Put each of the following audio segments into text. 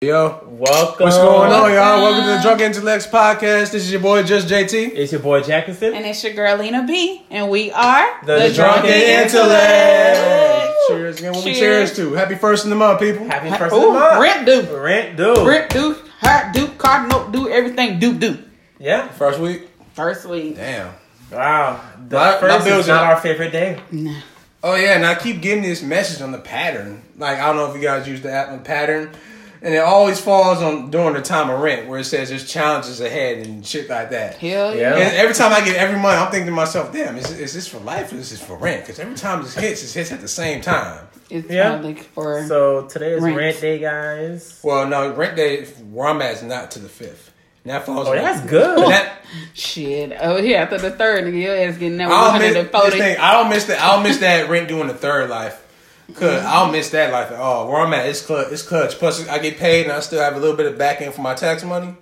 Yo, Welcome. what's going on, y'all? Welcome to the Drunk Intellects podcast. This is your boy, Just JT. It's your boy Jackson. And it's your girl Lena B, and we are The Drunken Intellect. Cheers again. What we Cheers. cheers to? Happy first in the month, people. Happy first of Ooh, the month. rent due, Rent due. rent due, heart due, car note due, everything due due. Yeah. First week. First week. Damn. Wow. The My- my first bills is not our favorite day. Nah. Oh yeah, and I keep getting this message on the pattern. Like I don't know if you guys use the app on pattern, and it always falls on during the time of rent where it says there's challenges ahead and shit like that. Hell Yeah. yeah. And every time I get every month, I'm thinking to myself, damn, is, is this for life or is this for rent? Because every time this hits, it hits at the same time. It's Yeah. probably for So today is Rent. rent, day, guys. Well, no, rent day where I'm at is not to the fifth. And that falls. Oh, on- that's good. That, shit. Oh yeah, after the third your ass getting that I don't miss this 140. I don't miss that. I don't miss that rent doing the third life. Cause I don't miss that life at all. Where I'm at, it's clutch. It's clutch. Plus, I get paid, and I still have a little bit of back end for my tax money.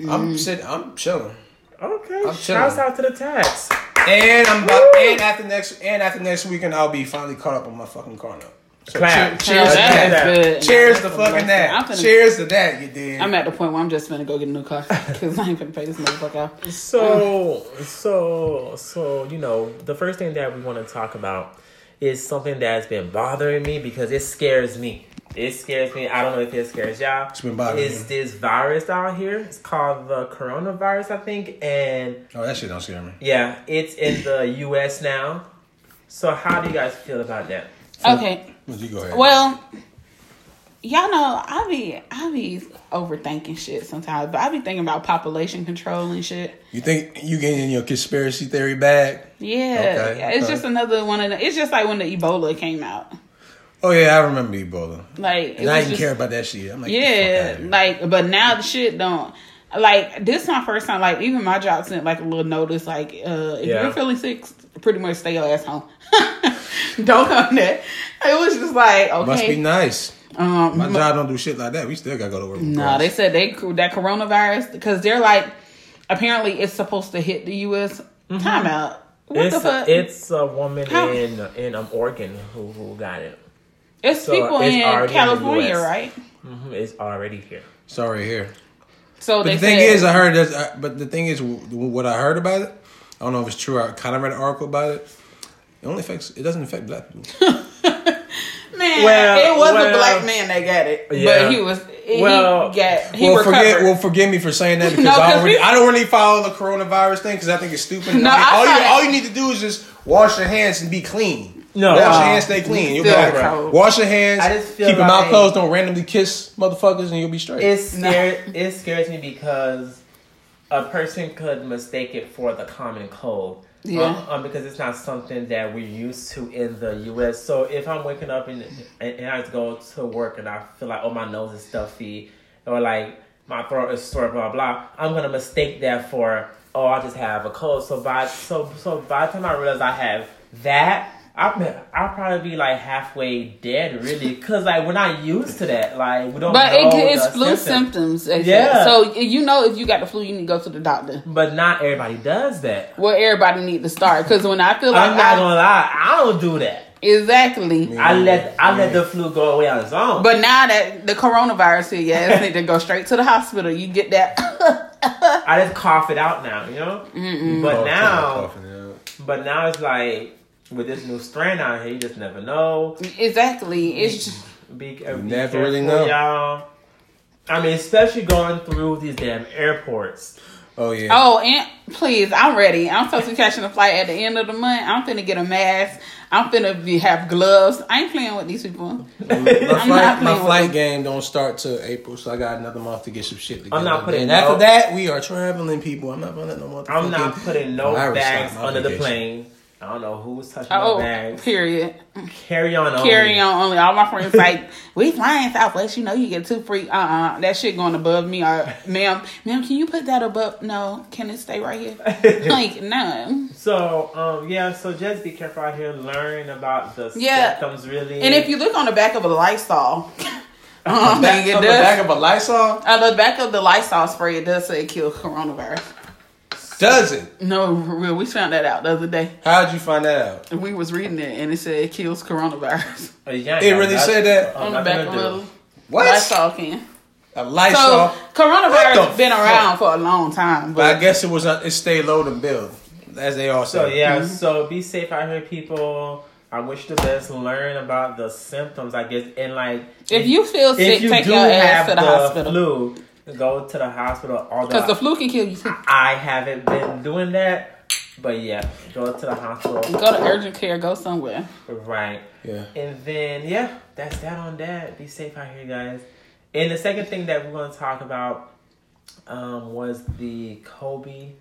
I'm mm. sitting. I'm chilling. Okay. I'm Shouts out to the tax. And I'm about, and after next and after next weekend, I'll be finally caught up on my fucking car note. So Clap. cheer- cheers, to that's that. Cheers to fucking that. I'm finna- Cheers to that. You did. I'm at the point where I'm just gonna go get a new car because I ain't gonna pay this motherfucker out. So, so, so, you know, the first thing that we want to talk about is something that's been bothering me because it scares me. It scares me. I don't know if it scares y'all. It's been bothering Is you. this virus out here? It's called the coronavirus, I think, and oh, that shit don't scare me. yeah, it's in the U.S. now. So, how do you guys feel about that? Okay. You go ahead. Well, y'all know I be I be overthinking shit sometimes, but I be thinking about population control and shit. you think you getting in your conspiracy theory bag? Yeah, Okay, it's okay. just another one of the. It's just like when the Ebola came out. Oh yeah, I remember Ebola. Like And I didn't just- care about that shit. I'm like, Yeah, fuck outta here. like but now the shit don't. Like this my first time. Like even my job sent like a little notice. Like uh, if Yeah. you're feeling sick, pretty much stay your ass home. don't come there. It was just like okay. must be nice. Um, My job don't do shit like that. We still gotta go to work. No, they said they that coronavirus because they're like apparently it's supposed to hit the U.S. Timeout. What Mm-hmm. it's the fuck? A, it's a woman How- in in um, Oregon who who got it. It's so people it's in already in the California, US. right? hmm It's already here. Sorry here. So But they the thing said, is, I heard that. uh, But the thing is, what I heard about it, I don't know if it's true. I kind of read an article about it. It only affects. It doesn't affect black people. man, Well, it was well, a black man that got it, yeah. but he was he Well- got he well, recovered. forget. Well, forgive me for saying that because No, I, 'cause don't really, we- I don't really follow the coronavirus thing because I think it's stupid. No, I mean, I all, you, that. all you need to do is just wash your hands and be clean. No. wash your uh, hands, stay clean. You'll be Still all right. Wash your hands. I just feel keep your mouth closed. Don't randomly kiss motherfuckers, and you'll be straight. It scared it scares me because a person could mistake it for the common cold. Yeah. Um, um, because it's not something that we're used to in the U.S. So if I'm waking up and, and, and I to go to work and I feel like oh my nose is stuffy or like my throat is sore blah blah, I'm gonna mistake that for oh I just have a cold. So by so so by the time I realize I have that. I'll, I'll probably be like halfway dead, really, because like we're not used to that. Like we don't. but know it, it's flu symptoms. symptoms. they Yeah. So you know if you got the flu, you need to go to the doctor. But not everybody does that. Well, everybody need to start because when I feel like I'm not I, gonna lie, I don't do that. exactly. I let I let the flu go away on its own. But now that the coronavirus here, yeah, need to go straight to the hospital. You get that. I just cough it out now, you know. But Cough, now, coughing it out. but now it's like with this new strain out here, you just never know. exactly. It's just, Be, uh, be never really know. y'all. I mean, especially going through these damn airports. Oh yeah. oh, and please, I'm ready. I'm supposed to be catching a flight at the end of the month. I'm finna get a mask. I'm finna be have gloves. I ain't playing with these people. My I'm flight, not my playing with flight game don't start till April, so I got another month to get some shit together. I'm not putting And no- after that, we are traveling, people. I'm not gonna no motherfucking. I'm not putting no virus bags stop my under the plane. I don't know who's touching Oh, my bags. period. Carry on. Only. Carry on only. All my friends like, we flying Southwest. You know, you get two free. Uh, uh that shit going above me. Or, ma'am, ma'am, can you put that above? No, can it stay right here? like, no. So, um, yeah, so just be careful out here, learn about the Yeah. symptoms really. And if you look on the back of a Lysol, um, Back, it on the back of a Lysol, On the back of the Lysol spray, it does say it kills coronavirus. Does it? No, for real. We found that out the other day. How'd you find that out? We was reading it, and it said it kills coronavirus Uh, you ain't It really nothing- said that? oh, on the back to of a do. little What? Lysol can. A lights So coronavirus the been fuck? around for a long time, But I guess it was uh, it stayed low to build, as they all say. So say. yeah, Mm-hmm. so be safe out here, people. I wish the best. Learn about the symptoms, I guess, and like if you feel sick, if you take do your ass have to the, hospital flu, go to the hospital. Although because the flu can kill you too. I haven't been doing that, but yeah, go to the hospital. Go to urgent care. Go somewhere. Right. Yeah. And then yeah, that's that on that. Be safe out here, guys. And the second thing that we're gonna talk about um, was the Kobe,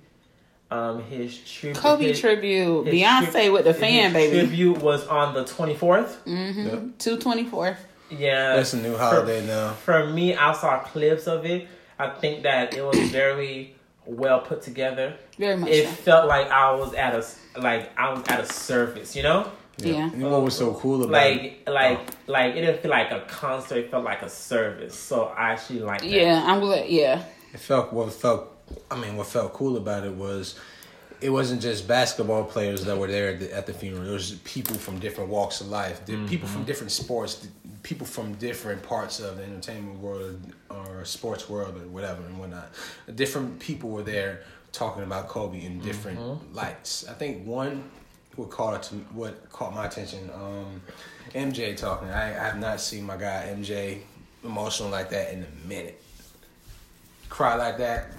um, his tribute. Kobe his, tribute. his Beyonce tri- with the fan his baby. Tribute was on the twenty fourth. Mm-hmm. Two twenty four. Yeah, That's a new holiday now. For me, I saw clips of it. I think that it was very well put together. Very much. It so. felt like I was at a like I was at a service, you know. Yeah. You know what was so cool about it? Like, like, like it didn't feel like a concert. It felt like a service. So I actually like. Yeah, I'm glad. Yeah, It felt what felt. I mean, what felt cool about it was, it wasn't just basketball players that were there at the, at the funeral. It was people from different walks of life, di- people from different sports, people from different parts of the entertainment world or sports world or whatever and whatnot. Different people were there talking about Kobe in different lights. I think one what caught to what caught my attention. Um, MJ talking. I, I have not seen my guy MJ emotional like that in a minute. Cry like that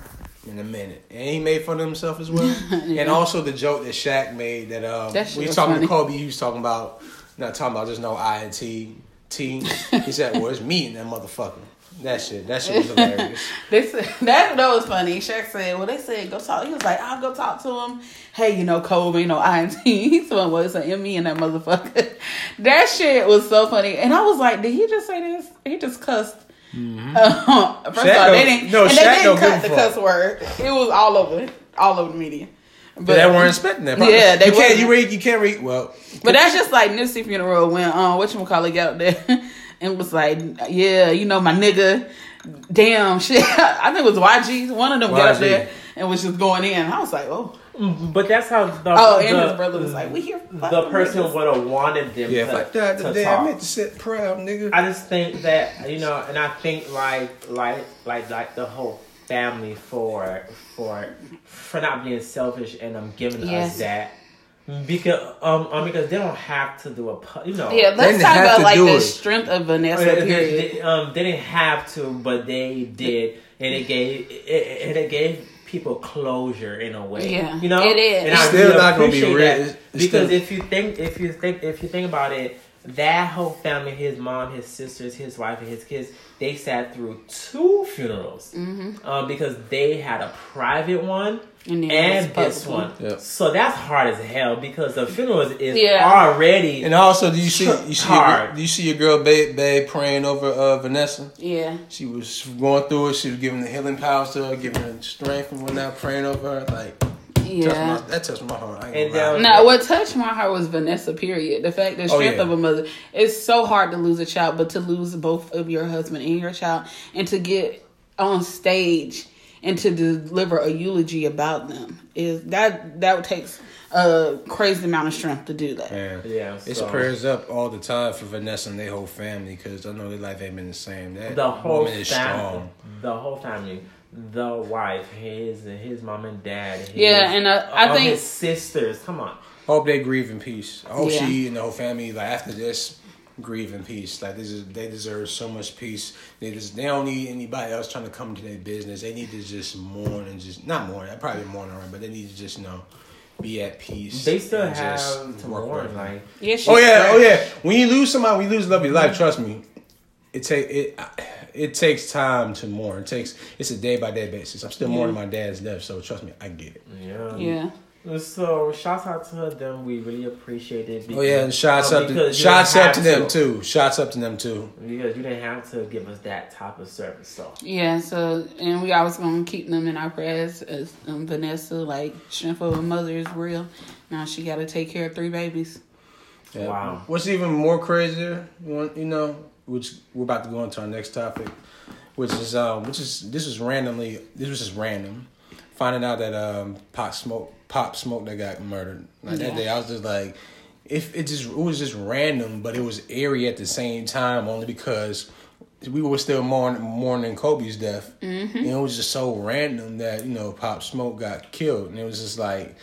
in a minute, and he made fun of himself as well. And also the joke that Shaq made that um, That we talking funny. to Kobe. He was talking about not talking about just no I and T T. He said, "Well, it's me and that motherfucker." That shit. That shit was hilarious. they said that that was funny. Shaq said, "Well, they said go talk." He was like, "I'll go talk to him." Hey, you know, Kobe, you know, INT. He's the one was an me and that motherfucker. that shit was so funny, and I was like, "Did he just say this? He just cussed." Uh, first Mm-hmm. Shaq of all, they didn't. no, and they Shaq didn't cut the cuss word. It was all over, all over the media. But But they weren't expecting that. Yeah, they you can't. You read. You can't read. Well, But that's just like Nipsey funeral when um what you call it got up there and was like, yeah, you know my nigga, damn shit. I think it was YG. One of them got up there and was just going in. I was like, oh, But that's how the oh, the, and his brother was like, we here. for the person niggas." would have wanted them yeah. to, If I died to today, talk. I meant to sit proud, nigga. I just think that you know, and I think like like like like the whole family for for for not being selfish and um giving Yes. us that because um, um because they don't have to do a pu- you know Yeah, let's talk about like the it. strength of Vanessa. they, Period. they- um, they didn't have to, but they did, and it gave it, and it gave people closure in a way. Yeah, you know, it is. And It's I still really not gonna be appreciate real. that It's- it's because still- if you think if you think if you think about it, that whole family, his mom, his sisters, his wife, and his kids, they sat through two funerals Mm-hmm. um, because they had a private one. And And this this public one, Yep. so that's hard as hell because the funeral is, is Yeah. already And also, do you see you see your, Hard. do you see your girl Babe, Babe praying over uh, Vanessa? yeah, She was going through it. She was giving the healing powers to her, giving her strength and whatnot, praying over her. Like touched yeah. my, that touched my heart. I ain't And, gonna lie. Now, what touched my heart was Vanessa. Period. The fact, the Oh, strength yeah. of a mother. It's so hard to lose a child, but to lose both of your husband and your child, and to get on stage and to deliver a eulogy about them is that that takes a crazy amount of strength to do that. Man, Yeah, it's so- prayers up all the time for Vanessa and their whole family because I know their life ain't been the same. That the whole woman is family, strong. the whole family, the wife, his his mom and dad, his, Yeah, and, uh, I all think- his sisters. Come on, Hope they grieve in peace. I hope Yeah. she and the whole family, like after this, grieve in peace. Like this is they deserve so much peace. They just they don't need anybody else trying to come into their business. They need to just mourn and just not mourn. I probably mourn alright, but they need to just you know be at peace. they still and just have to work mourn. Like Yeah, Oh yeah, great. oh yeah. When you lose somebody, when you lose love of your life, trust me, it take it. It takes time to mourn. It takes it's a day by day basis. I'm still mourning my dad's death, so trust me, I get it. yeah, Yeah. So shouts out to them. We really appreciate it. Oh yeah, and shots um, up to because you shots up to have them too. Shots up to them too. because you didn't have to give us that type of service. So Yeah, so and we always gonna keep them in our prayers as um, Vanessa, like strength of a mother is real. Now she got to take care of three babies. Yeah. Wow. What's even more crazier, you you know, which we're about to go into our next topic, which is um, which is this was randomly, this was just random, finding out that um, Pop Smoke, Pop Smoke, that got murdered. Like that day, I was just like, if it just it was just random, but it was airy at the same time, only because we were still mourning, mourning Kobe's death, and it was just so random that you know Pop Smoke got killed, and it was just like,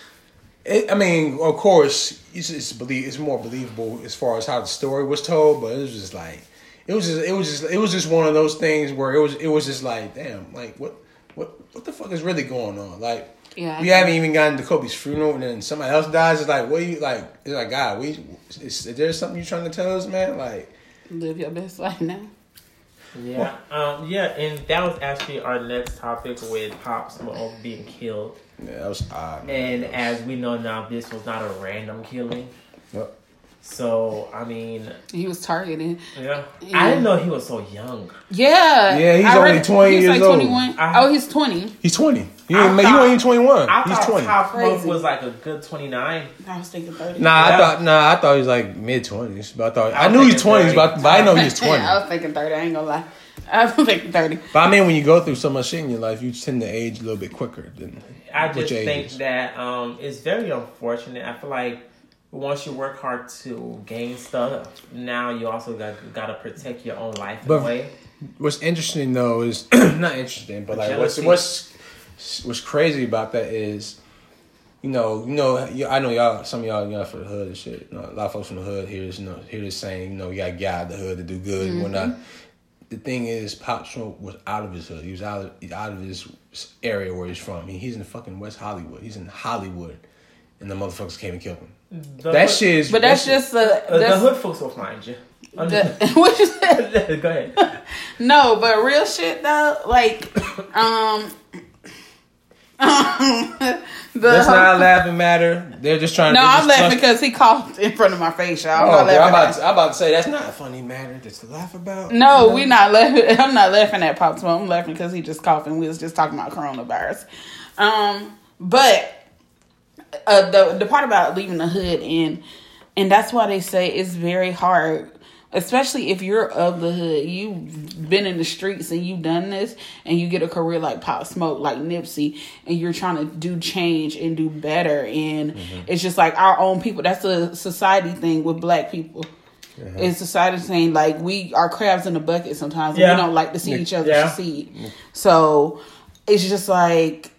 it, I mean, of course, it's it's believe it's more believable as far as how the story was told, but it was just like, it was just it was just it was just one of those things where it was it was just like, damn, like what what what the fuck is really going on, like. Yeah. We haven't even gotten to Kobe's funeral, and then somebody else dies. It's like, what you like? It's like, God, we is, is there something you're trying to tell us, man? Like, Live your best life now. Yeah, um, yeah, and that was actually our next topic with Pop Smoke being killed. yeah, that was odd. man. And as we know now, this was not a random killing. Yep. So I mean, He was targeted. yeah, Yeah. I didn't know he was so young. Yeah. Yeah, he's I only read- 20 he's years like old. 21. I- oh, he's 20. He's twenty. He ain't, ma- he thought- wasn't even twenty one. He's twenty. Pop Smoke Crazy. was like a good twenty nine. I was thinking 30. Nah, I Yeah. thought nah, I thought he was like mid twenties. But I thought I, I knew he's thinking twenties, 30. but, but I know he's twenty. I was thinking 30. I ain't gonna lie. I was thinking 30. but I mean, when you go through so much shit in your life, you tend to age a little bit quicker than I what just your age think is. that um, it's very unfortunate. I feel like once you work hard to gain stuff, now you also got got to protect your own life in But- a way. What's interesting though is not interesting, but like what's Jealousy. what's what's crazy about that is, you know, you know, I know y'all, some of y'all, y'all from the hood and shit. You know, a lot of folks from the hood here is, you know, hear this saying, you know, you got to get out of the hood to do good and whatnot. Mm-hmm. The thing is, Pop Smoke was out of his hood. He was out of out of his area where he's from. He, he's in fucking West Hollywood. He's in Hollywood, and the motherfuckers came and killed him. The That hood- shit is. But that's that shit- just the. Uh, the hood folks will find you. the what you said? Go ahead. No, but real shit though, like, um, the That's not laughing matter. They're just trying. To No, they're I'm laughing trust- because he coughed in front of my face, y'all. I'm Oh, not okay, I'm, about to, I'm about to say that's not a funny matter that's to laugh about. no, we not laughing. I'm not laughing at Pop Smoke. I'm laughing because he just coughing. We was just talking about coronavirus. Um, but uh, the the part about leaving the hood and and that's why they say it's very hard especially if you're of the hood. You've been in the streets and you've done this and you get a career like pop smoke like nipsey and you're trying to do change and do better. And it's just like our own people. That's a society thing with black people. It's society saying like we are crabs in a bucket sometimes and Yeah. we don't like to see each other Yeah. succeed so it's just like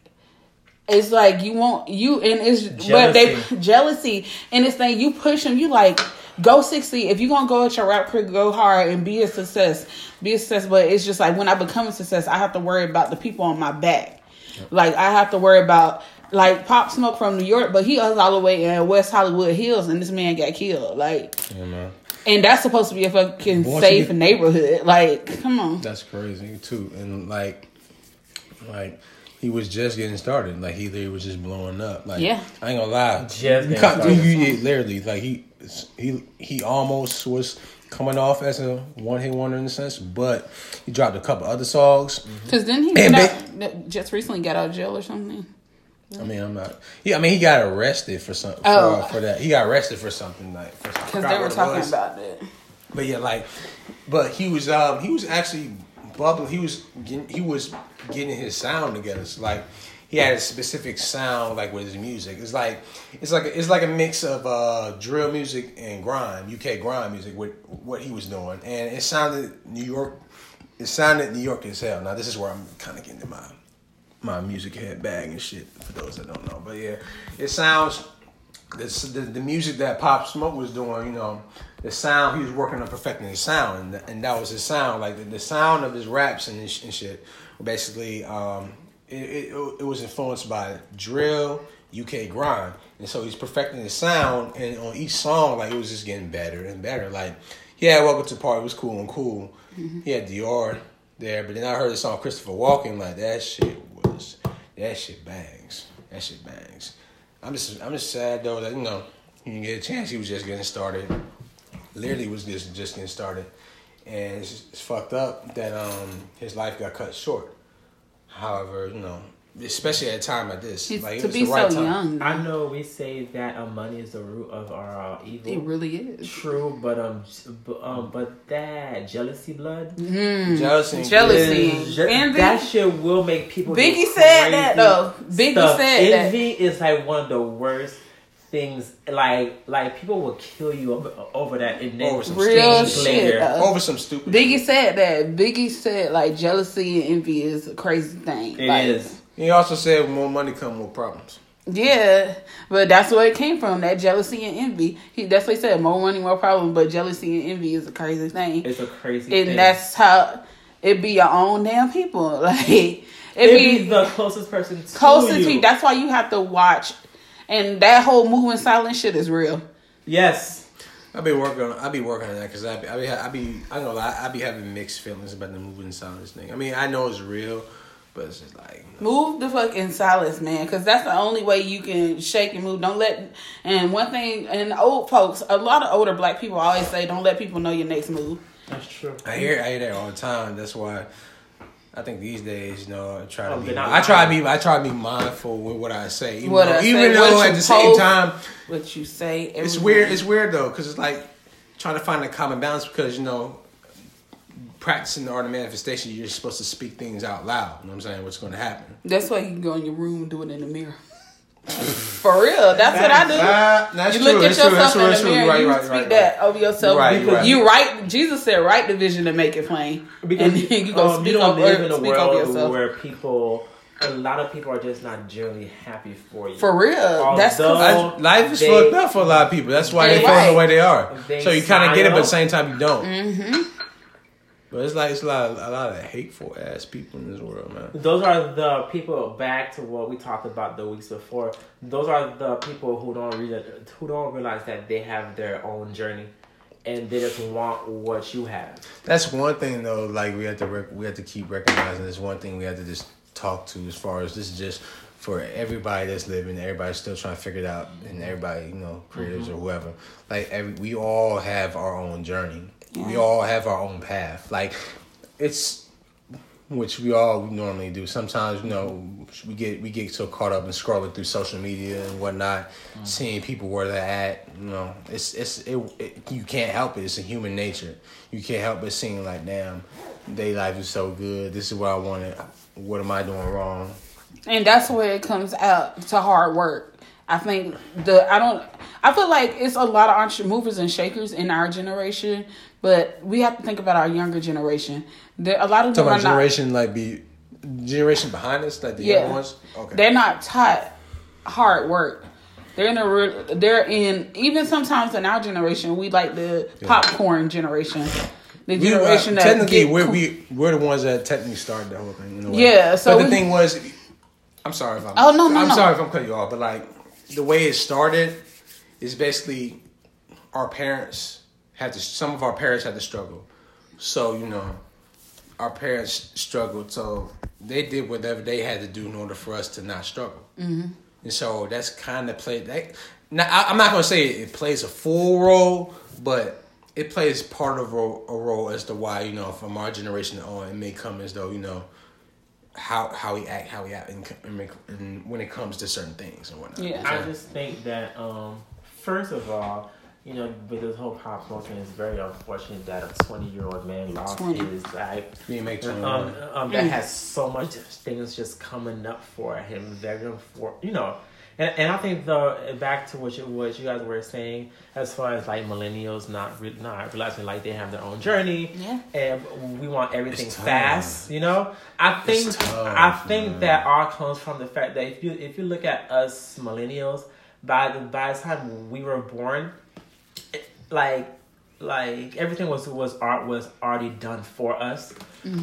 it's like you want you and it's but they Jealousy. jealousy. And it's like you push them you like go 60 if you're gonna go at your rap career go hard and be a success be a success. But it's just like when i become a success i have to worry about the people on my back. Like i have to worry about like pop smoke from new york but he was all the way in west hollywood hills and this man got killed. Like Yeah, and that's supposed to be a fucking Once safe get- neighborhood. Like come on. That's crazy too, and like, like he was just getting started. Like he literally was just blowing up. Like Yeah. I ain't gonna lie. Just you getting can't- started. you- you- literally like he he he almost was coming off as a one hit wonder in a sense, but he dropped a couple other songs. because then he And got out, just recently got out of jail or something I mean, I'm not. Yeah, I mean, he got arrested for some for, Oh. for that. He got arrested for something like for some- because they were talking was. about that But yeah, like, but he was um he was actually bubbling. He was getting, he was getting his sound together. So like he had a specific sound like with his music. It's like it's like it's like a mix of uh drill music and grime, UK grime music with what he was doing, and it sounded New York. It sounded New York as hell. Now this is where I'm kind of getting my my music head bag and shit. For those that don't know, but yeah, it sounds the the music that Pop Smoke was doing, you know, the sound he was working on perfecting his sound, and, and that was his sound. Like the, the sound of his raps and, his, and shit, basically, um, it, it it was influenced by drill, UK grime, and so he's perfecting his sound. And on each song, like it was just getting better and better. Like he had Welcome to the Party it was cool and cool. He had Dior there, but then I heard the song Christopher Walken. Like that shit was that shit bangs. That shit bangs. I'm just I'm just sad though that you know he didn't get a chance. He was just getting started. Literally was just just getting started, and it's, it's fucked up that um his life got cut short. However, you know, especially at a time like this, He's- like to it's be the right so time. young I know we say that um, money is the root of our uh, evil. it really is True, but um, but, um, but that jealousy blood, Jealousy, Jealousy. Je- Envy? that shit will make people. do Biggie said that though. Biggie stuff. said that. Envy is like one of the worst things like like people will kill you over, over that and then Over some Real shit. later. though. Over some stupid. Biggie said that. Biggie said like jealousy and envy is a crazy thing. It like, is. He also said more money come more problems. Yeah, but that's where it came from. That jealousy and envy. He that's what he said. More money, more problem. But jealousy and envy is a crazy thing, It's a crazy and thing. that's how it be your own damn people. Like it It'd be be the closest person to closest you. to you. That's why you have to watch. And that whole moving silent shit is real. yes. I be working on I be working on that because I be I be I be I know I, I be having mixed feelings about the moving silence thing. I mean I know it's real, but it's just like Move the fuck in silence, man, because that's the only way you can shake and move. Don't let. And one thing, and old folks, a lot of older black people always say, "Don't let people know your next move." That's true. I hear I hear that all the time. That's why I think these days, you know, I try to Oh, be I try to be I try to be mindful with what I say, even What though, I say, even what though you at the same time What you say? it's weird. day. It's weird though because it's like trying to find a common balance because you know practicing the art of manifestation, you're supposed to speak things out loud. You know what I'm saying? What's going to happen? That's why you can go in your room and do it in the mirror. For real, that's what I do. That's you true. look at that's yourself true. in the mirror Right, and you right, speak right, that over yourself. Right, because right. you write. Jesus said, "Write the vision and make it plain." Because and then you go um, speak you don't over, live in a speak over world yourself. where people, a lot of people are just not generally happy for you. For real, that's 'cause- Although- I, life is They- fucked up for a lot of people. That's why They they feel right. the way they are. They so you kind of get it, but at the same time you don't. Mm-hmm. But it's like it's a lot, of, a lot of hateful ass people in this world, man. Those are the people back to what we talked about the weeks before. Those are the people who don't realize, who don't realize that they have their own journey, and they just want what you have. That's one thing though. Like we have to rec- we have to keep recognizing. This one thing we have to just talk to as far as this is just for everybody that's living. Everybody's still trying to figure it out, and everybody you know creators or mm-hmm. whoever. Like every we all have our own journey. We all have our own path. Like it's which we all normally do. Sometimes you know we get we get so caught up in scrolling through social media and whatnot, mm. seeing people where they're at. You know, it's it's it, it, you can't help it. It's a human nature. You can't help but seeing like, damn, they life is so good. This is what I wanted. What am I doing wrong? and that's where it comes out to hard work. I think the I don't I feel like it's a lot of entre- movers and shakers in our generation, but we have to think about our younger generation. There a lot of them about not, generation like be generation behind us, like the Yeah. young ones. Okay. they're not taught hard work. They're in a they're in even sometimes in our generation we like the popcorn generation, the We, uh, generation that technically, get we're, we we're the ones that technically started the whole thing. In a way. Yeah, so but the we- thing was, I'm sorry if I'm. Oh, no, no, I'm no. sorry if I'm cutting you off, but like the way it started is basically our parents had to. Some of our parents had to struggle, so you know, our parents struggled, so they did whatever they had to do in order for us to not struggle. Mm-hmm. And so that's kind of played that. Now I, I'm not gonna say it plays a full role, but it plays part of a, a role as to why you know from our generation on it may come as though you know how how we act, how we act, and, and, and when it comes to certain things and whatnot. Yeah. I just think that um, first of all, you know, with this whole pop culture, it's very unfortunate that a twenty-year-old man lost 20. his life. make Um, um, that has so much things just coming up for him. Very for you know, and, and I think the back to what you what you guys were saying as far as like millennials not re- not realizing like they have their own journey. Yeah. and we want everything fast. You know, I think tough, I think man. that all comes from the fact that if you if you look at us millennials, by the by the time we were born, like like everything was was art was already done for us.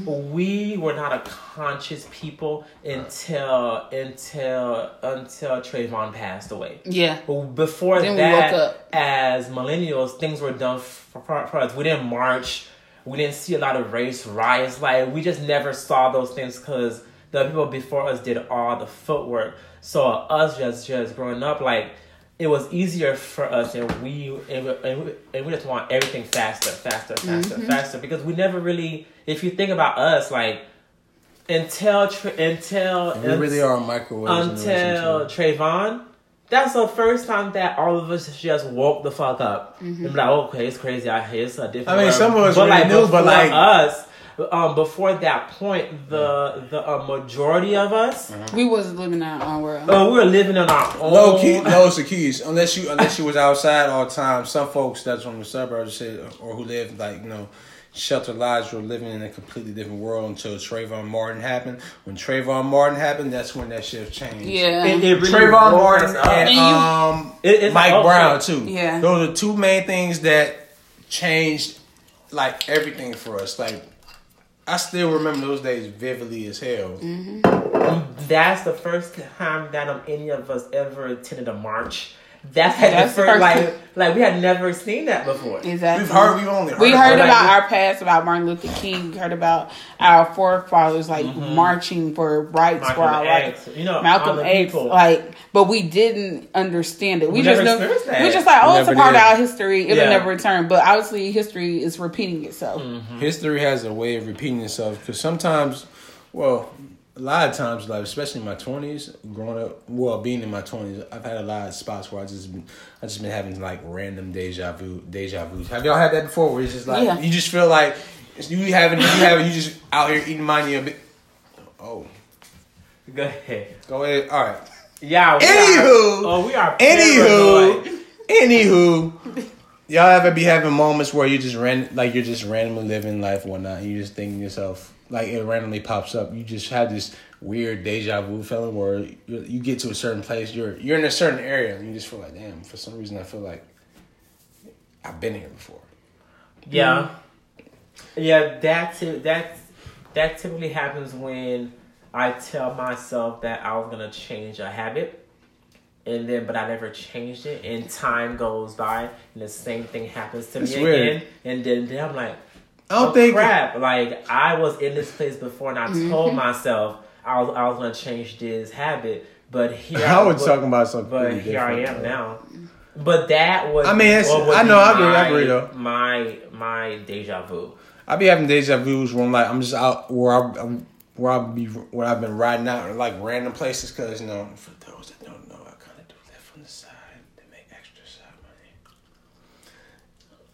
We were not a conscious people until until until Trayvon passed away. yeah. Before Then that, as millennials, things were done for, for, for us. We didn't march. We didn't see a lot of race riots. Like we just never saw those things because the people before us did all the footwork. So us just just growing up, like it was easier for us, and we and we, and we, and we just want everything faster, faster, faster, Mm-hmm. faster. Because we never really, if you think about us, like until tr- until we really are a microwave until generation. Trayvon. That's the first time that all of us just woke the fuck up. And be like, okay, it's crazy out here. It's a different. I mean, world. some of us but really like, knew, but like- us, um, before that point, the the uh, majority of us, We wasn't living in our own world. uh, we were living in our own. Low key, low the keys. Unless you, unless you was outside all the time. Some folks that's from the suburbs said, or who live like you know, sheltered lives were living in a completely different world until Trayvon Martin happened. When Trayvon Martin happened, that's when that shift changed. yeah. It, it really Trayvon Martin and And um It- it's Mike like, okay. Brown too. Yeah. those are two main things that changed like everything for us. Like I still remember those days vividly as hell. That's the first time that um, any of us ever attended a march. That's like That's the the first, first like like we had never seen that before. Exactly. We've heard, we've only heard. We heard about we- our past, about Martin Luther King. We heard about our forefathers, like mm-hmm. marching for rights Malcolm for our rights. You know, Malcolm the X, like, but we didn't understand it. We, We just never know, that. we just like, oh, We it's a never part of our history. It'll Yeah. never return. But obviously, history is repeating itself. Mm-hmm. history has a way of repeating itself because sometimes, well, a lot of times, like especially in my twenties, growing up, well, being in my twenties, I've had a lot of spots where I just been, I just been having like random deja vu, deja vus. Have y'all had that before? Where it's just like Yeah. you just feel like you having, you having, you just out here eating money a bit. Oh, Go ahead. go ahead. All right. Yeah. We Anywho. are, oh, we are. Anywho, paranoid. anywho, y'all ever be having moments where you just ran like you're just randomly living life and whatnot, and you just thinking to yourself like it randomly pops up. You just have this weird deja vu feeling where you, you get to a certain place, you're you're in a certain area, and you just feel like, damn, for some reason I feel like I've been here before. Yeah. Mm-hmm. Yeah, that too, that that typically happens when I tell myself that I was gonna change a habit, and then but I never changed it, and time goes by, and the same thing happens to It's me weird. again, and then, then I'm like, I don't oh, think crap, like I was in this place before, and I Mm-hmm. told myself I was I was gonna change this habit, but here I was but- talking about something. but here I am now. But that was. I mean, I know, I agree, I agree, though. My my deja vu. I be having deja vus where I'm like I'm just out where I, I'm where I be where I've been riding out in like random places because you know for those that don't know I kind of do live on the side to make extra side money.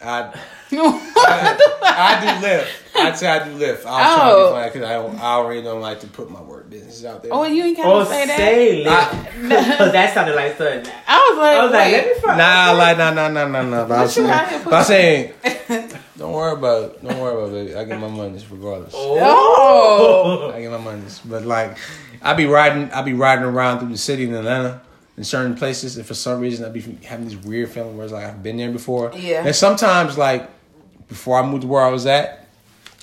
I I, I do live. I'd say I do live. I was Oh. trying to be funny because I I already don't like to put my work business out there. oh, you ain't gotta Oh, say that. say I- Because oh, that sounded like something. I was like, I was like, wait. let me find. Nah, like nah, nah, nah, nah, nah. But I was you saying, out but I'm saying, don't worry about it. Don't worry about it. I get my money regardless. Oh. oh. I get my money. But like, I be riding, I be riding around through the city in Atlanta in certain places, and for some reason I'd be having this weird feeling where it's like I've been there before. Yeah. And sometimes like before I moved to where I was at,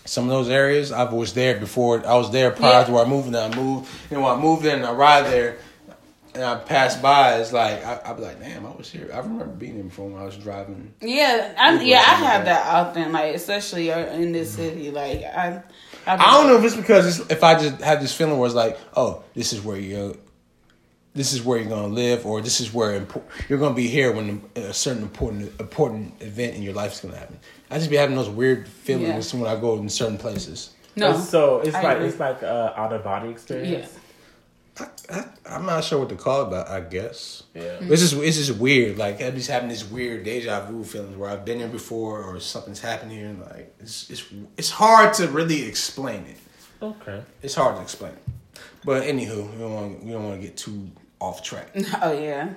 some of those areas I was there before. I was there prior Yeah. to where I moved. And I moved, and when I moved in, I ride there. And I passed by, it's like I, I be like, damn, I was here. I remember being here before when I was driving. Yeah, I, yeah, I have that often, like especially uh, in this city. Like I, I, I don't know if it's because it's, if I just have this feeling where it's like, oh, this is where you're, this is where you're gonna live, or this is where impo- you're gonna be here when a certain important important event in your life is gonna happen. I just be having those weird feelings when I go in certain places. No, So it's I like agree. it's like a out of body experience. I, I, I'm not sure what to call it, but I guess Yeah. Mm-hmm. it's just it's just weird. Like I'm just having this weird deja vu feelings where I've been here before, or something's happened here. And like it's it's it's hard to really explain it. Okay. It's hard to explain. But anywho, we don't want we don't want to get too off track. oh yeah,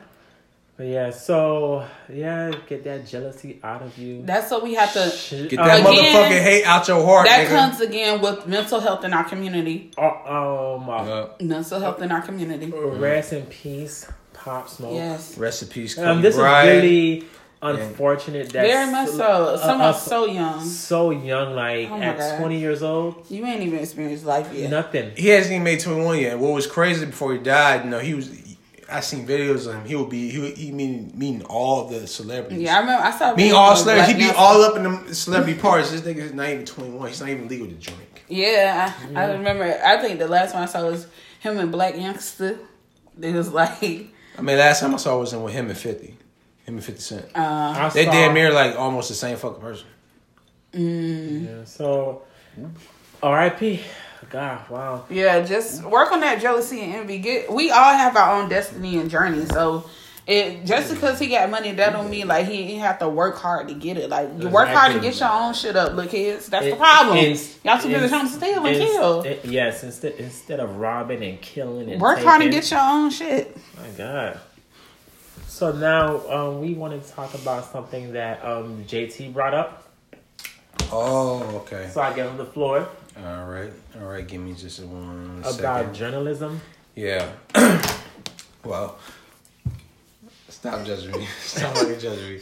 But yeah, so yeah, get that jealousy out of you. that's what we have to. Shit, Get uh, that Again, motherfucking hate out your heart, That nigga. comes again with mental health in our community. Oh, um, uh, Uh, Mental health in our community. rest in peace, Pop Smoke. Yes, recipes. Kobe Um, this Bryant. is really unfortunate. That very much so. Someone uh, so young. so young, like Oh at God. twenty years old, You ain't even experienced life yet. nothing. he hasn't even made 21 yet. What was crazy before he died, you know, he was. I seen videos of him. He would be he would, he meeting meeting all the celebrities. Yeah, I remember. I saw. meeting videos all of celebrities. He Black be Nelson. all up in the celebrity parties. This nigga's not even 21. He's not even legal to drink. Yeah, I, I remember. I think the last one I saw was him and Blac Youngsta. It was like, I mean, last time I saw was in with him and 50. Him and 50 Cent. uh, they damn near like almost the same fucking person. Yeah, so R.I.P. God, wow. yeah, just work on that jealousy and envy. Get we all have our own destiny and journey. So It just because he got money, that don't mean like he, he have to work hard to get it. Like you work hard to get your own shit up, look kids. That's the problem. Y'all too busy trying to steal and kill. it- yes, instead instead of robbing and killing and Work hard and taking- get your own shit. My God. So now um, we want to talk about something that um, JT brought up. Oh, okay. So I give him the floor All right, all right. Give me just one about second. journalism. Yeah. well, stop judging me. Stop fucking judging me.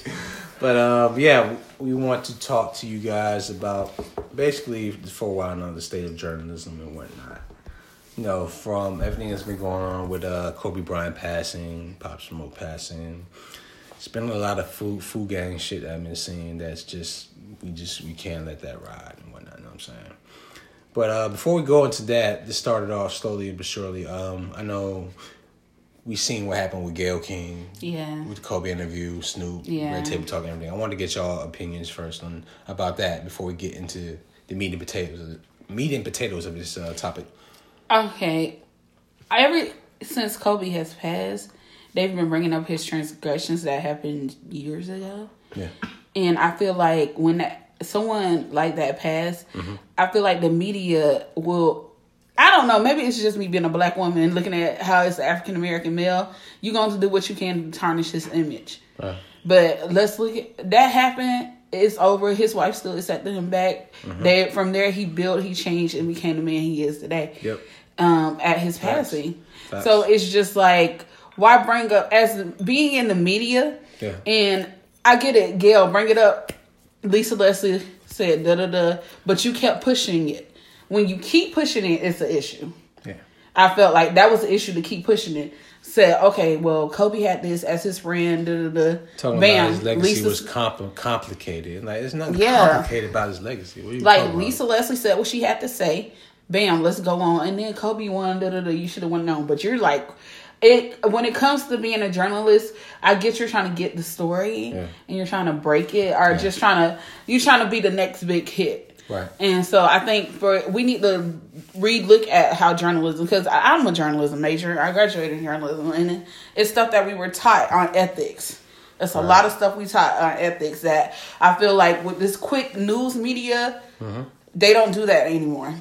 But um, yeah, we want to talk to you guys about basically for a while now the state of journalism and whatnot. You know, from everything that's been going on with uh, Kobe Bryant passing, Pop Smoke passing. It's been a lot of food food gang shit that I've been seeing that's just we just we can't let that ride and whatnot, you know what I'm saying? But uh, before we go into that, this started off slowly but surely. Um, I know we seen what happened with Gayle King Yeah. with the Kobe interview, Snoop, Yeah. Red Table Talk, and everything. I wanted to get y'all opinions first on about that before we get into the meat and potatoes, of meat and potatoes of this uh, topic. Okay. Every since Kobe has passed, they've been bringing up his transgressions that happened years ago. Yeah, And I feel like when that, someone like that passed, Mm-hmm. I feel like the media will. I don't know. Maybe it's just me being a black woman and looking at how it's African American male. You're going to do what you can to tarnish his image. Right. But let's look at that happened. It's over. His wife still accepted him back. Mm-hmm. They from there he built, he changed, and became the man he is today. Yep. Um, at his passing. So it's just like why bring up as being in the media. Yeah. And I get it, Gayle, bring it up. Lisa Leslie said da da da, but you kept pushing it. When you keep pushing it, it's an issue. yeah, I felt like that was the issue to keep pushing it. Said, okay, well, Kobe had this as his friend. Da, da, da. talking Bam, about his legacy Lisa- was compl- complicated. Like it's not Yeah. complicated about his legacy. What are you like talking about? Lisa Leslie said what she had to say. Bam, let's go on. And then Kobe won. Da, da, da, you should have won on. But you're like, it when it comes to being a journalist, I get you're trying to get the story Yeah. and you're trying to break it, or just trying to you're trying to be the next big hit. Right. And so I think for we need to re-look at how journalism because I'm a journalism major. I graduated in journalism, and it's stuff that we were taught on ethics. It's a Right. lot of stuff we taught on ethics that I feel like with this quick news media, Mm-hmm. they don't do that anymore.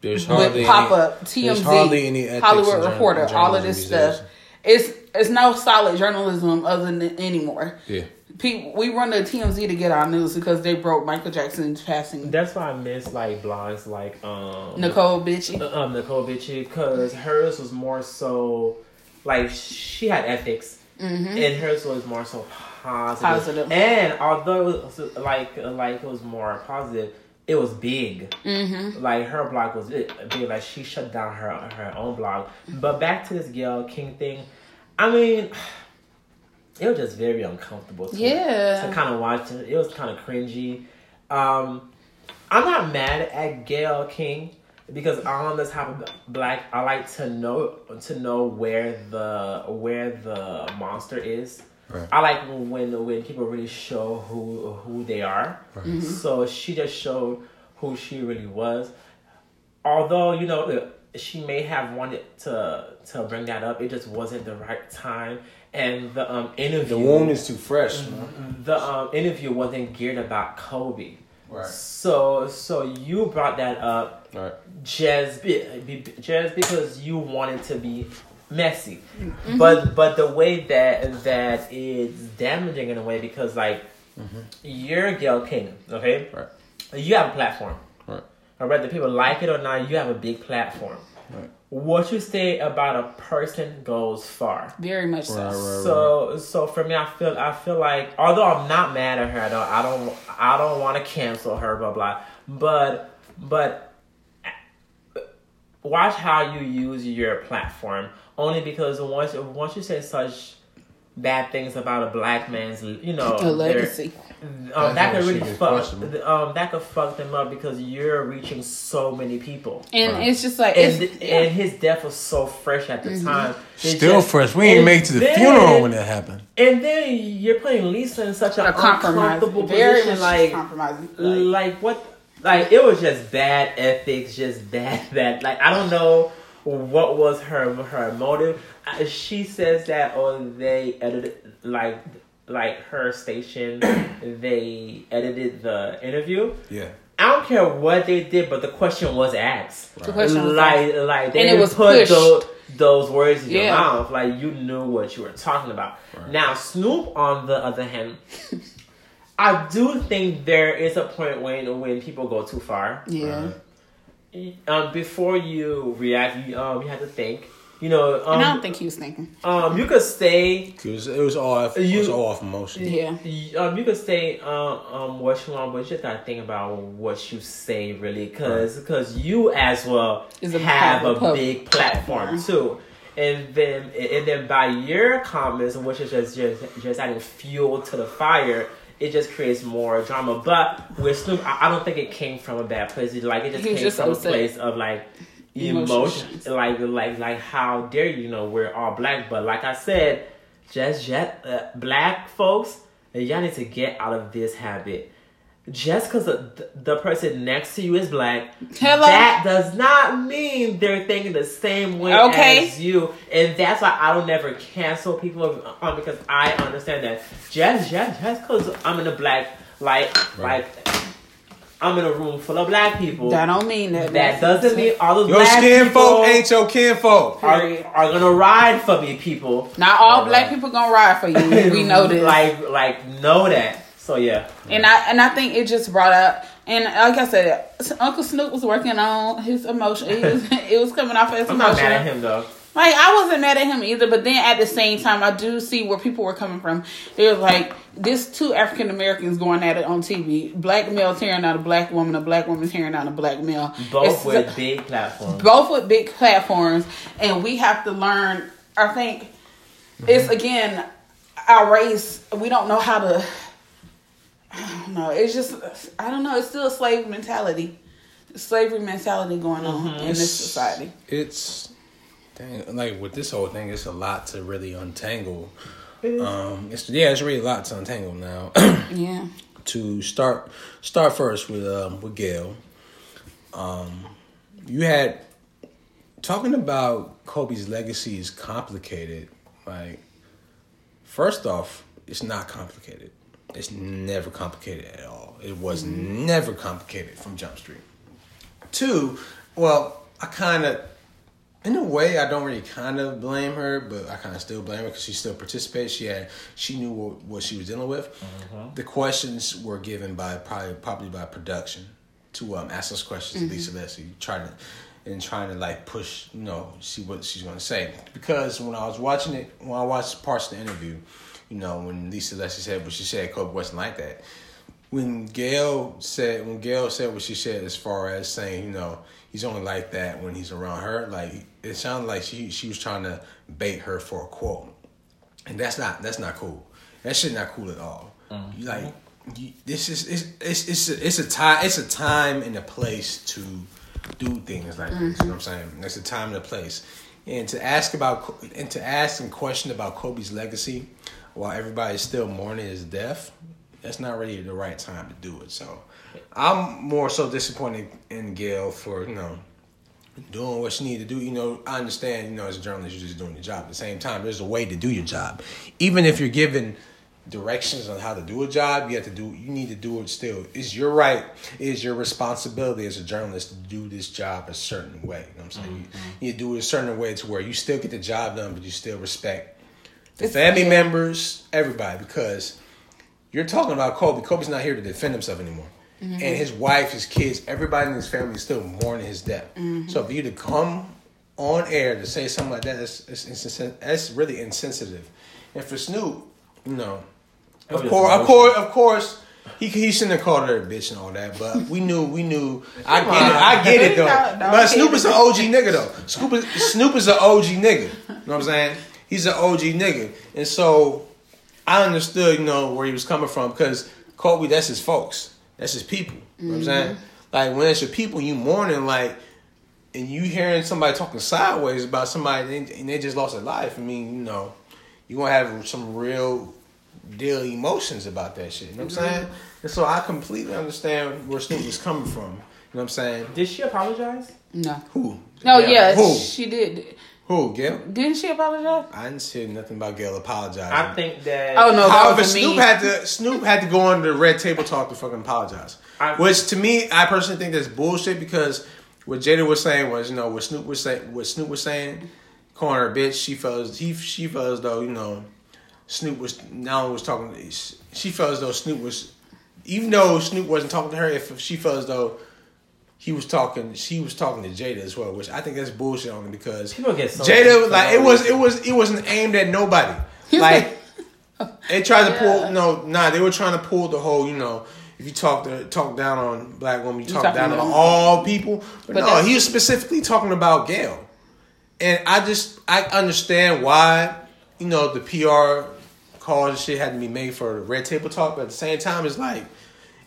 There's With pop up TMZ, hardly any Hollywood Reporter, in all of this stuff. days. It's it's no solid journalism other than anymore. Yeah. People, we run to TMZ to get our news because they broke Michael Jackson's passing. That's why I miss like blogs like um Necole Bitchie. um Necole Bitchie because hers was more so like she had ethics and hers was more so positive. Positive. And although like like it was more positive, it was big. Mm-hmm. Like her blog was big. Like she shut down her her own blog. But back to this Gayle King thing, I mean. It was just very uncomfortable to, Yeah. to kind of watch it. It was kind of cringy. Um, I'm not mad at Gayle King because on this type of black, I like to know to know where the where the monster is. Right. I like when when people really show who who they are. So she just showed who she really was. Although you know she may have wanted to to bring that up, it just wasn't the right time. And the um interview, The wound is too fresh. the um interview wasn't geared about Kobe. Right. So so you brought that up Right. just be, be, just because you wanted to be messy, mm-hmm. but but the way that that is damaging in a way because like mm-hmm. you're Gayle King, okay? Right. You have a platform. Right. Or whether people like it or not, you have a big platform. Right. What you say about a person goes far. Very much so. Right, right. So so for me, I feel I feel like although I'm not mad at her, I don't I don't I don't want to cancel her, blah blah. But but watch how you use your platform. Only because once once you say such bad things about a black man's, you know, A legacy. um, that could really fuck. Um, that could fuck them up because you're reaching so many people. And Right. it's just like And, it's, and his death was so fresh at the time. It Still just- fresh. We ain't and make it to the then- funeral when that happened. And then you're putting Lisa in such a, a uncomfortable position. Like, compromising. Like, like what? Like it was just bad ethics, just bad, bad. Like I don't know what was her her motive. Uh, she says that or they edited like like her station they edited the interview. Yeah. I don't care what they did, but the question was asked. The question was like like they And it was put pushed. those, those words in your Yeah. mouth. Like you knew what you were talking about. Now Snoop, on the other hand, I do think there is a point when when people go too far. Yeah. Uh-huh. Um, before you react, you um you have to think. You know, And I don't um, think he was thinking. um, you could say It was, it was all off, it was You- all off emotion. Yeah. Y- Um, you could say um, um what you want, but you just gotta think about what you say really, cause cause you as well Is a have a pub- big platform platform. too, and then and then by your comments, which is just just just adding fuel to the fire. It just creates more drama, but with Snoop, I, I don't think it came from a bad place. It, like it just He was came just from upset. a place of like Emotions. emotion, like like like how dare you, know we're all black, but like I said, just just uh, black folks, y'all need to get out of this habit. Just because the, the person next to you is black, Hello? that does not mean they're thinking the same way Okay. as you, and that's why I don't never cancel people um, because I understand that just just just because I'm in a black like Right. like I'm in a room full of black people. That don't mean that. That doesn't mean all those Your black skin people folk ain't your kinfolk. are, are gonna ride for me, people. Not all black people gonna ride for you. We know this. like, like, know that. So yeah, And I and I think it just brought up and like I said, Uncle Snoop was working on his emotion. He was, it was coming off as emotion. I'm not mad at him though. Like I wasn't mad at him either, but then at the same time, I do see where people were coming from. They were like, "This two African Americans going at it on TV. Black male tearing out a black woman, a black woman tearing out a black male. Both It's- with big platforms. both with big platforms, and we have to learn. I think it's mm-hmm. again our race. We don't know how to. I don't know. It's just I don't know. It's still a slave mentality, slavery mentality going on in this society. It's dang, like with this whole thing, it's a lot to really untangle. Um, it's yeah, it's really a lot to untangle now. Yeah. to start start first with um with Gayle. Um, you had talking about Kobe's legacy is complicated. Like, first off, it's not complicated. It's never complicated at all. It was never complicated from Jump Street. Two, well, I kind of, in a way, I don't really kind of blame her, but I kind of still blame her because she still participated. She had, she knew what, what she was dealing with. The questions were given by probably probably by production to um ask those questions to Lisa Leslie, trying to and trying to like push, you know, see what she's gonna say. Because when I was watching it, when I watched parts of the interview, you know, when Lisa Leslie said what she said, Kobe wasn't like that. When Gayle said when Gayle said what she said as far as saying you know he's only like that when he's around her like it sounded like she she was trying to bait her for a quote. And that's not that's not cool. That shit not cool at all. You like you, this is it's it's it's a, it's a time it's a time and a place to do things like this you mm-hmm. know what I'm saying? It's a time and a place. And to ask about and to ask and question about Kobe's legacy while everybody's still mourning his death that's not really the right time to do it. So I'm more so disappointed in Gayle for, you know, doing what she needed to do. You know, I understand, you know, as a journalist, you're just doing your job. At the same time, there's a way to do your job. Even if you're given directions on how to do a job, you have to do you need to do it still. It's your right, it's your responsibility as a journalist to do this job a certain way. You know what I'm saying? Mm-hmm. You, you do it a certain way to where you still get the job done, but you still respect the It's- family yeah. members, everybody, because you're talking about Kobe. Kobe's not here to defend himself anymore. Mm-hmm. And his wife, his kids, everybody in his family is still mourning his death. Mm-hmm. So for you to come on air to say something like that, that's, that's, that's really insensitive. And for Snoop, you know, of course, of course, of course, he he shouldn't have called her a bitch and all that. But we knew, we knew. I get it, I get it though. No, no, but Snoop is an OG nigga though. Snoop is, Snoop is an OG nigga. You know what I'm saying? He's an OG nigga, and so I understood, you know, where he was coming from because Kobe, that's his folks, that's his people. You know what I'm saying? Mm-hmm. Like when it's your people, you mourning like, and you hearing somebody talking sideways about somebody and they, just lost their life. I mean, you know, you gonna have some real deal emotions about that shit. You know what I'm mm-hmm. saying? And so I completely understand where Snoop is coming from. You know what I'm saying? Did she apologize? No. Who? No, Yeah. yeah, Who? she did. Who, Gayle? Didn't she apologize? I didn't say nothing about Gayle apologizing. I think that. Oh no, that However, was Snoop me. had to Snoop had to go on the red table talk to fucking apologize. I- Which to me, I personally think that's bullshit because what Jada was saying was, you know, what Snoop was saying, what Snoop was saying, calling her a bitch. She felt as he she felt as though you know, Snoop was now was talking. She felt as though Snoop was, even though Snoop wasn't talking to her, if she felt as though he was talking, she was talking to Jada as well. Which I think that's bullshit on him because People get so Jada for like it was it was it wasn't aimed at nobody. Like they tried to pull Yeah. no nah they were trying to pull the whole you know if you talk to talk down on black women you talk talking down on all people but, But no he was specifically talking about Gayle and I just I understand why you know the PR calls and shit had to be made for red table talk but at the same time it's like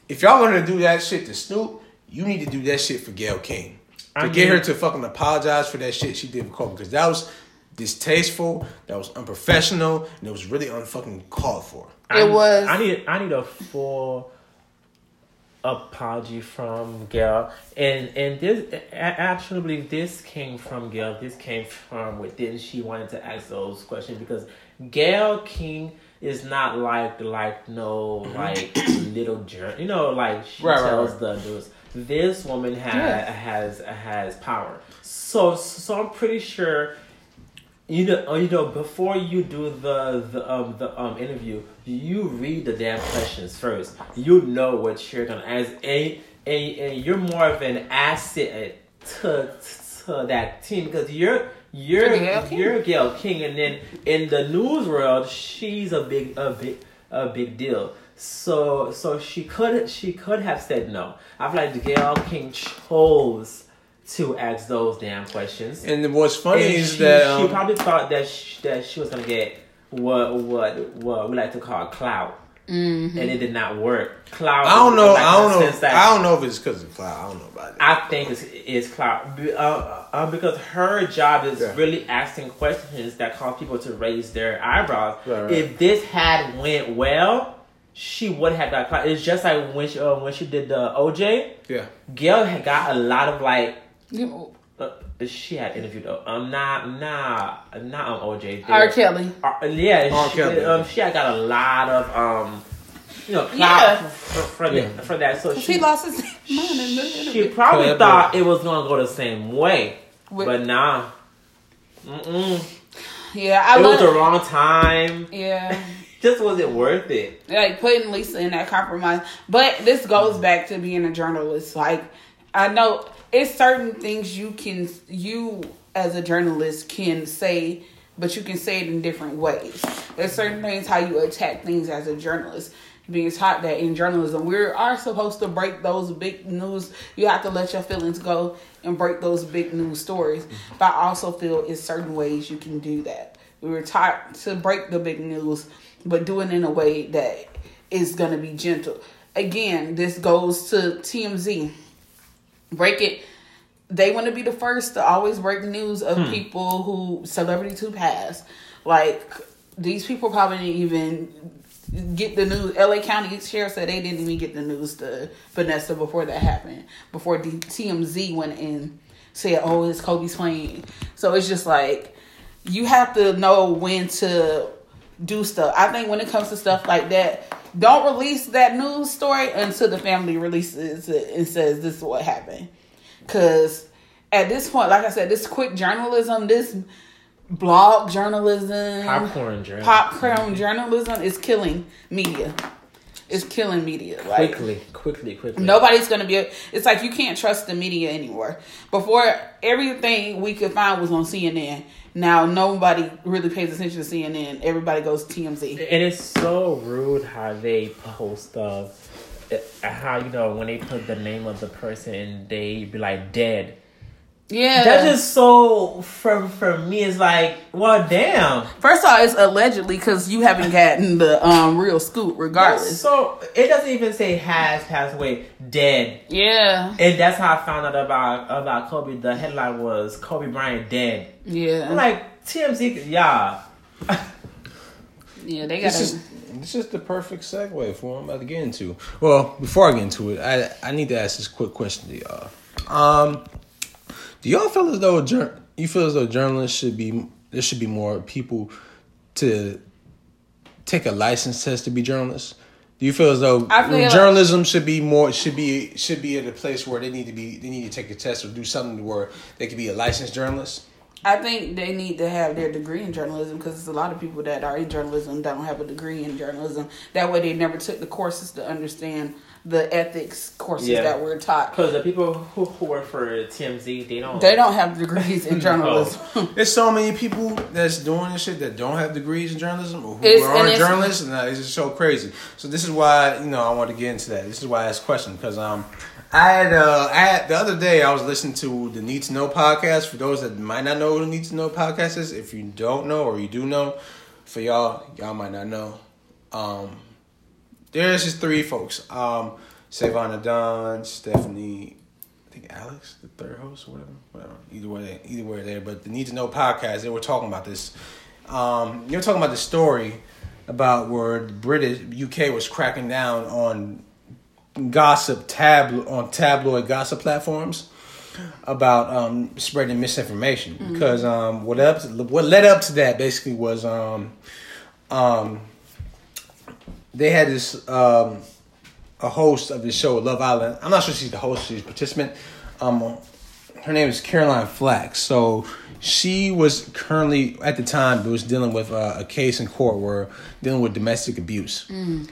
if y'all gonna do that shit to Snoop you need to do that shit for Gayle King to I get her to fucking apologize for that shit she did for Kobe because that was distasteful that was unprofessional and it was really unfucking called for. It I- was- I need. I need a full apology from Gayle, and and this I actually believe this came from Gayle. This came from within. She wanted to ask those questions because Gayle King is not like like no mm-hmm. like little jerk. You know, like she Right, right, tells right. the news. This woman ha- Yeah. has has power. So so I'm pretty sure you know, uh, you know, before you do the the um the um interview, you read the damn questions first. You know what you're gonna ask, and and, and you're more of an asset to to that team because you're you're King. you're Gayle King, and then in the news world, she's a big a big a big deal. So so she could she could have said no. I feel like Gayle King chose to ask those damn questions. And what's funny And is she, that she um, probably thought that she, that she was gonna get what what what we like to call clout, Mm-hmm. and it did not work. Clout. I don't know. like, I don't know. that- I don't know if it's because of cloud. I don't know about it. I think it's, it's clout uh, uh, because her job is Yeah. really asking questions that cause people to raise their eyebrows. Right, right. If this had went well, she would have got clout. It's just like when she, uh, when she did the OJ, Yeah. Gayle had got a lot of like. You- Uh, she had interviewed though. Um, nah, nah, not on OJ. R. Kelly. Uh, yeah, R. she, Kelly. um, she had got a lot of um, you know, clout Yeah. for, for, Yeah. that, for that. So He she lost his mind in the she probably Clever. thought it was gonna go the same way, With- but nah. Mm-mm. Yeah, I It was the wrong time. Yeah. Just wasn't worth it. like putting Lisa in that compromise. But this goes back to being a journalist. Like I know it's certain things you can you as a journalist can say, but you can say it in different ways. There's certain things how you attack things as a journalist. Being taught that in journalism, we are supposed to break those big news. You have to let your feelings go and break those big news stories. But I also feel it's certain ways you can do that. We were taught to break the big news, but do it in a way that is going to be gentle. Again, this goes to TMZ. Break it. They want to be the first to always break news of hmm. people who celebrities who pass. Like these people probably didn't even get the news. LA County Sheriff said they didn't even get the news to Vanessa before that happened. Before the TMZ went in, said, "Oh, it's Kobe's playing." So it's just like you have to know when to do stuff. I think when it comes to stuff like that, don't release that news story until the family releases it and says this is what happened. Cause at this point, like I said, this quick journalism, this blog journalism, Popcorn journal. popcorn journalism is killing media. It's killing media. Like, quickly, quickly, quickly. Nobody's gonna be. It's like you can't trust the media anymore. Before everything we could find was on CNN. Now nobody really pays attention to CNN. Everybody goes TMZ. And it's so rude how they post stuff. uh, How you know when they put the name of the person and they be like dead. Yeah, That's just so from from me. It's like, well, damn. first of all, it's allegedly because you haven't gotten the um real scoop. That's Regardless, so it doesn't even say has passed away, dead. yeah, And that's how I found out about about Kobe. The headline was Kobe Bryant dead. yeah, I'm like TMZ, yeah. yeah. They This got is this is the perfect segue for what I'm about to get into. Well, before I get into it, I I need to ask this quick question to y'all. Um, do y'all feel as though you feel as though journalists should be there should be more people to take a license test to be journalists? Do you feel as though feel like- journalism should be more should be should be at a place where they need to be they need to take a test or do something where they could be a licensed journalist? I think they need to have their degree in journalism because there's a lot of people that are in journalism that don't have a degree in journalism. That way, they never took the courses to understand the ethics courses Yeah. that were taught. Because the people who, who work for TMZ, they don't. They don't have degrees in journalism. There's so many people that's doing this shit that don't have degrees in journalism or who It's- and are it's- journalists, and uh, it's just so crazy. So this is why you know I want to get into that. This is why I asked a question because um I had uh I had the other day I was listening to the Need to Know podcast. For those that might not know what the Need to Know podcast is, if you don't know or you do know, for y'all y'all might not know. Um, there's just three folks. Um, Savannah Dunn, Stephanie, I think Alex, the third host or whatever. Whatever. Either way, either way there. But the Need to Know podcast, they were talking about this. Um, they were talking about the story about where the British UK was cracking down on gossip tablo on tabloid gossip platforms about um, spreading misinformation because um, what up to, what led up to that basically was um, um, they had this um, a host of the show Love Island. I'm not sure she's the host; she's a participant. Um, her name is Caroline Flack. So she was currently at the time was dealing with uh, a case in court where dealing with domestic abuse,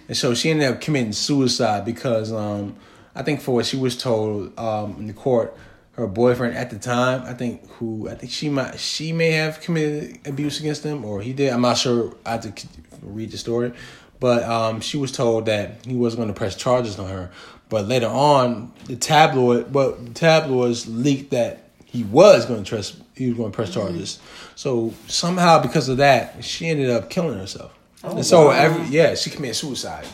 and so she ended up committing suicide because um, I think for what she was told um, in the court, her boyfriend at the time, I think who I think she might she may have committed abuse against him or he did. I'm not sure. I have to read the story, but um, she was told that he wasn't going to press charges on her. But later on, the tabloid, but the tabloids leaked that he was going to press he was going to press charges. So somehow, because of that, she ended up killing herself. Oh, and so every yeah, she committed suicide.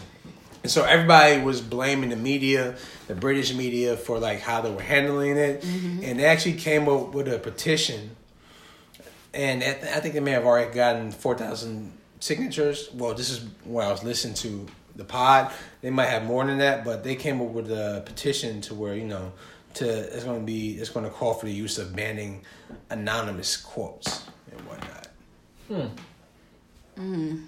And so everybody was blaming the media, the British media, for like how they were handling it, and they actually came up with a petition. And I I think they may have already gotten four thousand signatures. Well, this is when I was listening to the pod. They might have more than that, but they came up with a petition to where you know, to it's going to be it's going to call for the use of banning anonymous quotes and whatnot. Hmm. Mm.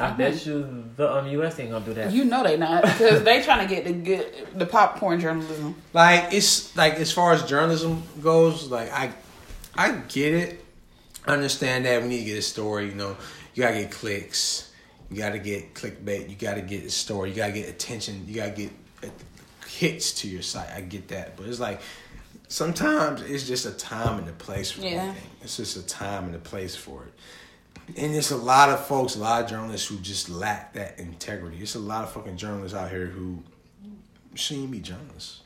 I uh-huh. bet you the um, US ain't gonna do that. You know they not because they trying to get the good the popcorn journalism. like it's like as far as journalism goes like i i get it i understand that we need to get a story you know you gotta get clicks you gotta get clickbait you gotta get a story you gotta get attention you gotta get uh, hits to your site i get that but it's like sometimes it's just a time and a place for Yeah. everything it's just a time and a place for it and there's a lot of folks, a lot of journalists who just lack that integrity. There's a lot of fucking journalists out here who shouldn't be journalists.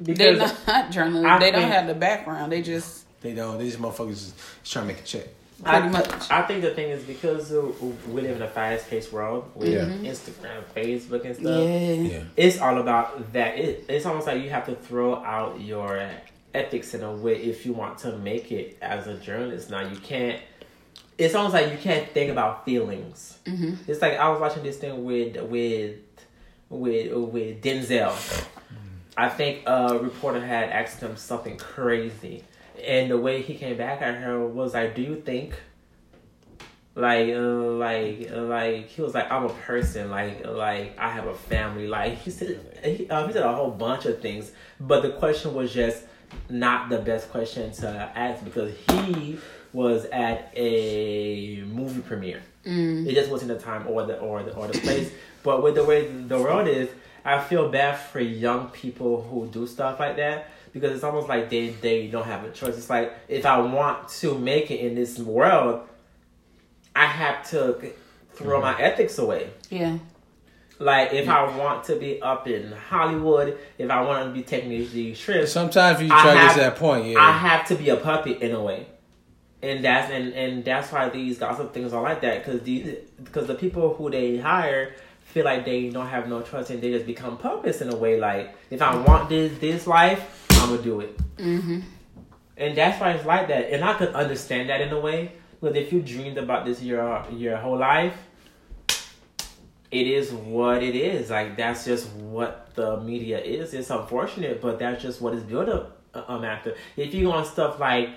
They're not journalists. I they don't think- have the background. They just They don't. These motherfuckers is trying to make a check. I, much. I think the thing is because we live in a fast paced world with Yeah. Instagram, Facebook, and stuff. yeah. Yeah. It's all about that. It, it's almost like you have to throw out your ethics in a way if you want to make it as a journalist. Now you can't. It's almost like you can't think about feelings. Mm-hmm. It's like I was watching this thing with with with with Denzel. I think a reporter had asked him something crazy, and the way he came back at her was like, "Do you think?" Like, uh, like, uh, like he was like, "I'm a person. Like, like I have a family." Like he said, he, uh, he said a whole bunch of things, but the question was just not the best question to ask because he was at a movie premiere. It just wasn't the time or the or the or the place. But with the way the world is, I feel bad for young people who do stuff like that because it's almost like they they don't have a choice. It's like if I want to make it in this world, I have to throw mm-hmm. my ethics away. Yeah. Like if I want to be up in Hollywood, if I want to be taking these, these trips, Sometimes you I try to get to that point, yeah. I have to be a puppet in a way, and that's and, and that's why these gossip things are like that because the because the people who they hire feel like they don't have no trust and they just become puppets in a way. Like if I want this this life, I'm gonna do it, Mm-hmm. and that's why it's like that. And I could understand that in a way, but if you dreamed about this your your whole life. It is what it is. Like that's just what the media is. It's unfortunate, but that's just what it's built up um after. If you on stuff like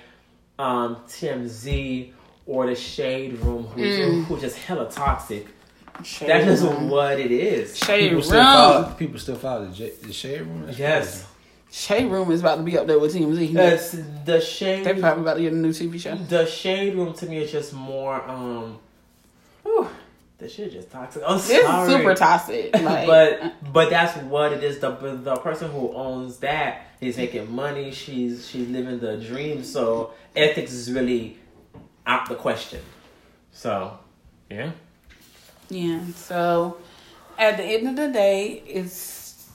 um, TMZ or the Shade Room, who's, Mm. who's just hella toxic. Shade That's just room. what it is. Shade People room. still follow. People still follow the, J, the shade room. That's Yes. Shade room is about to be up there with TMZ. It's the Shade They're probably about to get a new TV show. The Shade Room to me is just more, um, whew, the shit is just toxic. I'm It's sorry. super toxic. Like, but but that's what it is. The the person who owns that is making money. She's she's living the dream. So ethics is really out the question. So yeah, Yeah. So at the end of the day, it's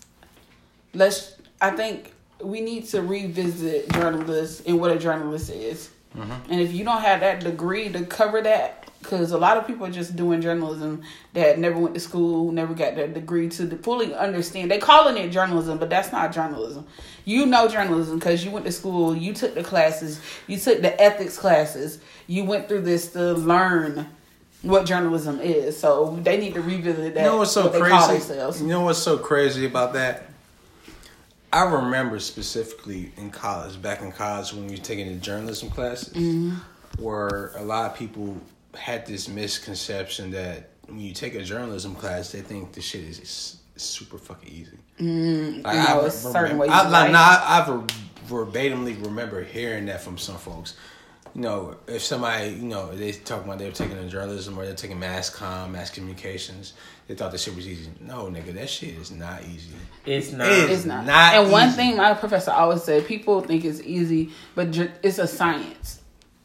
let's. I think we need to revisit journalists and what a journalist is. Mm-hmm. And if you don't have that degree to cover that, because a lot of people are just doing journalism that never went to school, never got that degree to fully understand. They calling it journalism, but that's not journalism. You know journalism because you went to school, you took the classes, you took the ethics classes, you went through this to learn what journalism is. So they need to revisit that. You know what's so what crazy? You know what's so crazy about that? I remember specifically in college, back in college when we were taking the journalism classes, Mm-hmm. where a lot of people had this misconception that when you take a journalism class, they think the shit is super fucking easy. Mm, know, it's certain ways I, like, like. nah, I, I verbatimly remember hearing that from some folks. You know, if somebody, you know, they talking about they were taking a journalism or they're taking mass comm, mass communications, they thought that shit was easy. No, nigga, that shit is not easy. it's not. It It's not. Not and one easy. thing my professor always said, people think it's easy, but ju- it's a science.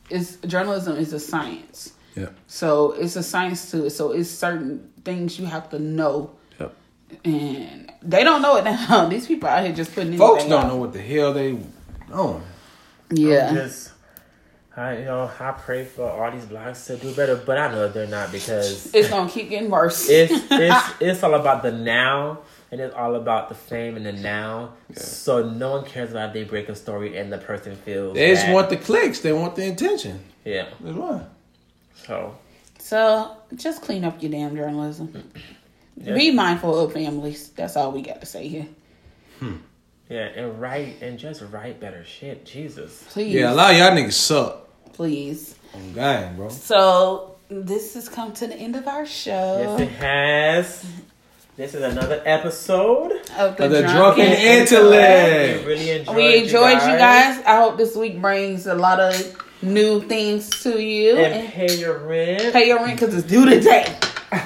It's journalism is a science. Yeah. So it's a science to it. So it's certain things you have to know, Yep. and they don't know it now. These people out here just putting Folks anything don't out. know what the hell they own. Yeah, Just, I you know I pray for all these blogs to do better, but I know they're not because it's gonna keep getting worse. it's it's it's all about the now and it's all about the fame and the now. So no one cares about if they break a story and the person feels They just bad. want the clicks. They want the attention. yeah. That's why. So so just clean up your damn journalism. Mm. Yeah. Be mindful of families. That's all we got to say here. Hmm. Yeah, and write and just write better shit. Jesus. Please, Yeah, a lot of y'all niggas suck. please. On gang, bro. So this has come to the end of our show. Yes, it has. This is another episode. of the, Of the drunken, drunken intellect. We really enjoyed. We enjoyed you guys. I hope this week brings a lot of new things to you. And And pay your rent. pay your rent because it's due today.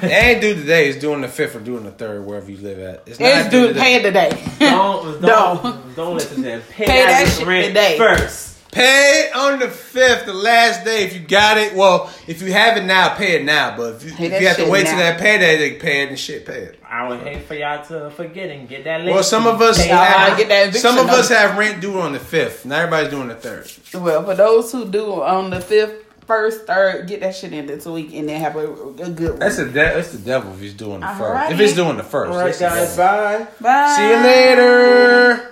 They ain't due today. It's doing the fifth or doing the third, wherever you live at. It's, It's not due. today. Pay today. Don't Don't. don't don't listen to them. Pay, Pay that, that shit rent today. first. Pay on the fifth, the last day. If you got it, well, if you have it now, pay it now. But if you, if you have to shit wait till now. that payday, they pay it and shit, pay it. I would hate for y'all to forget and get that late. Well, some of us have, get that some of us have rent due on the fifth. Not everybody's doing the third. well, for those who do on the fifth, first, third, get that shit in this week and then have a, a good one. That's the de- that's the devil if he's doing the first. Alrighty. If he's doing the first, All right, guys. Bye. Bye. See you later.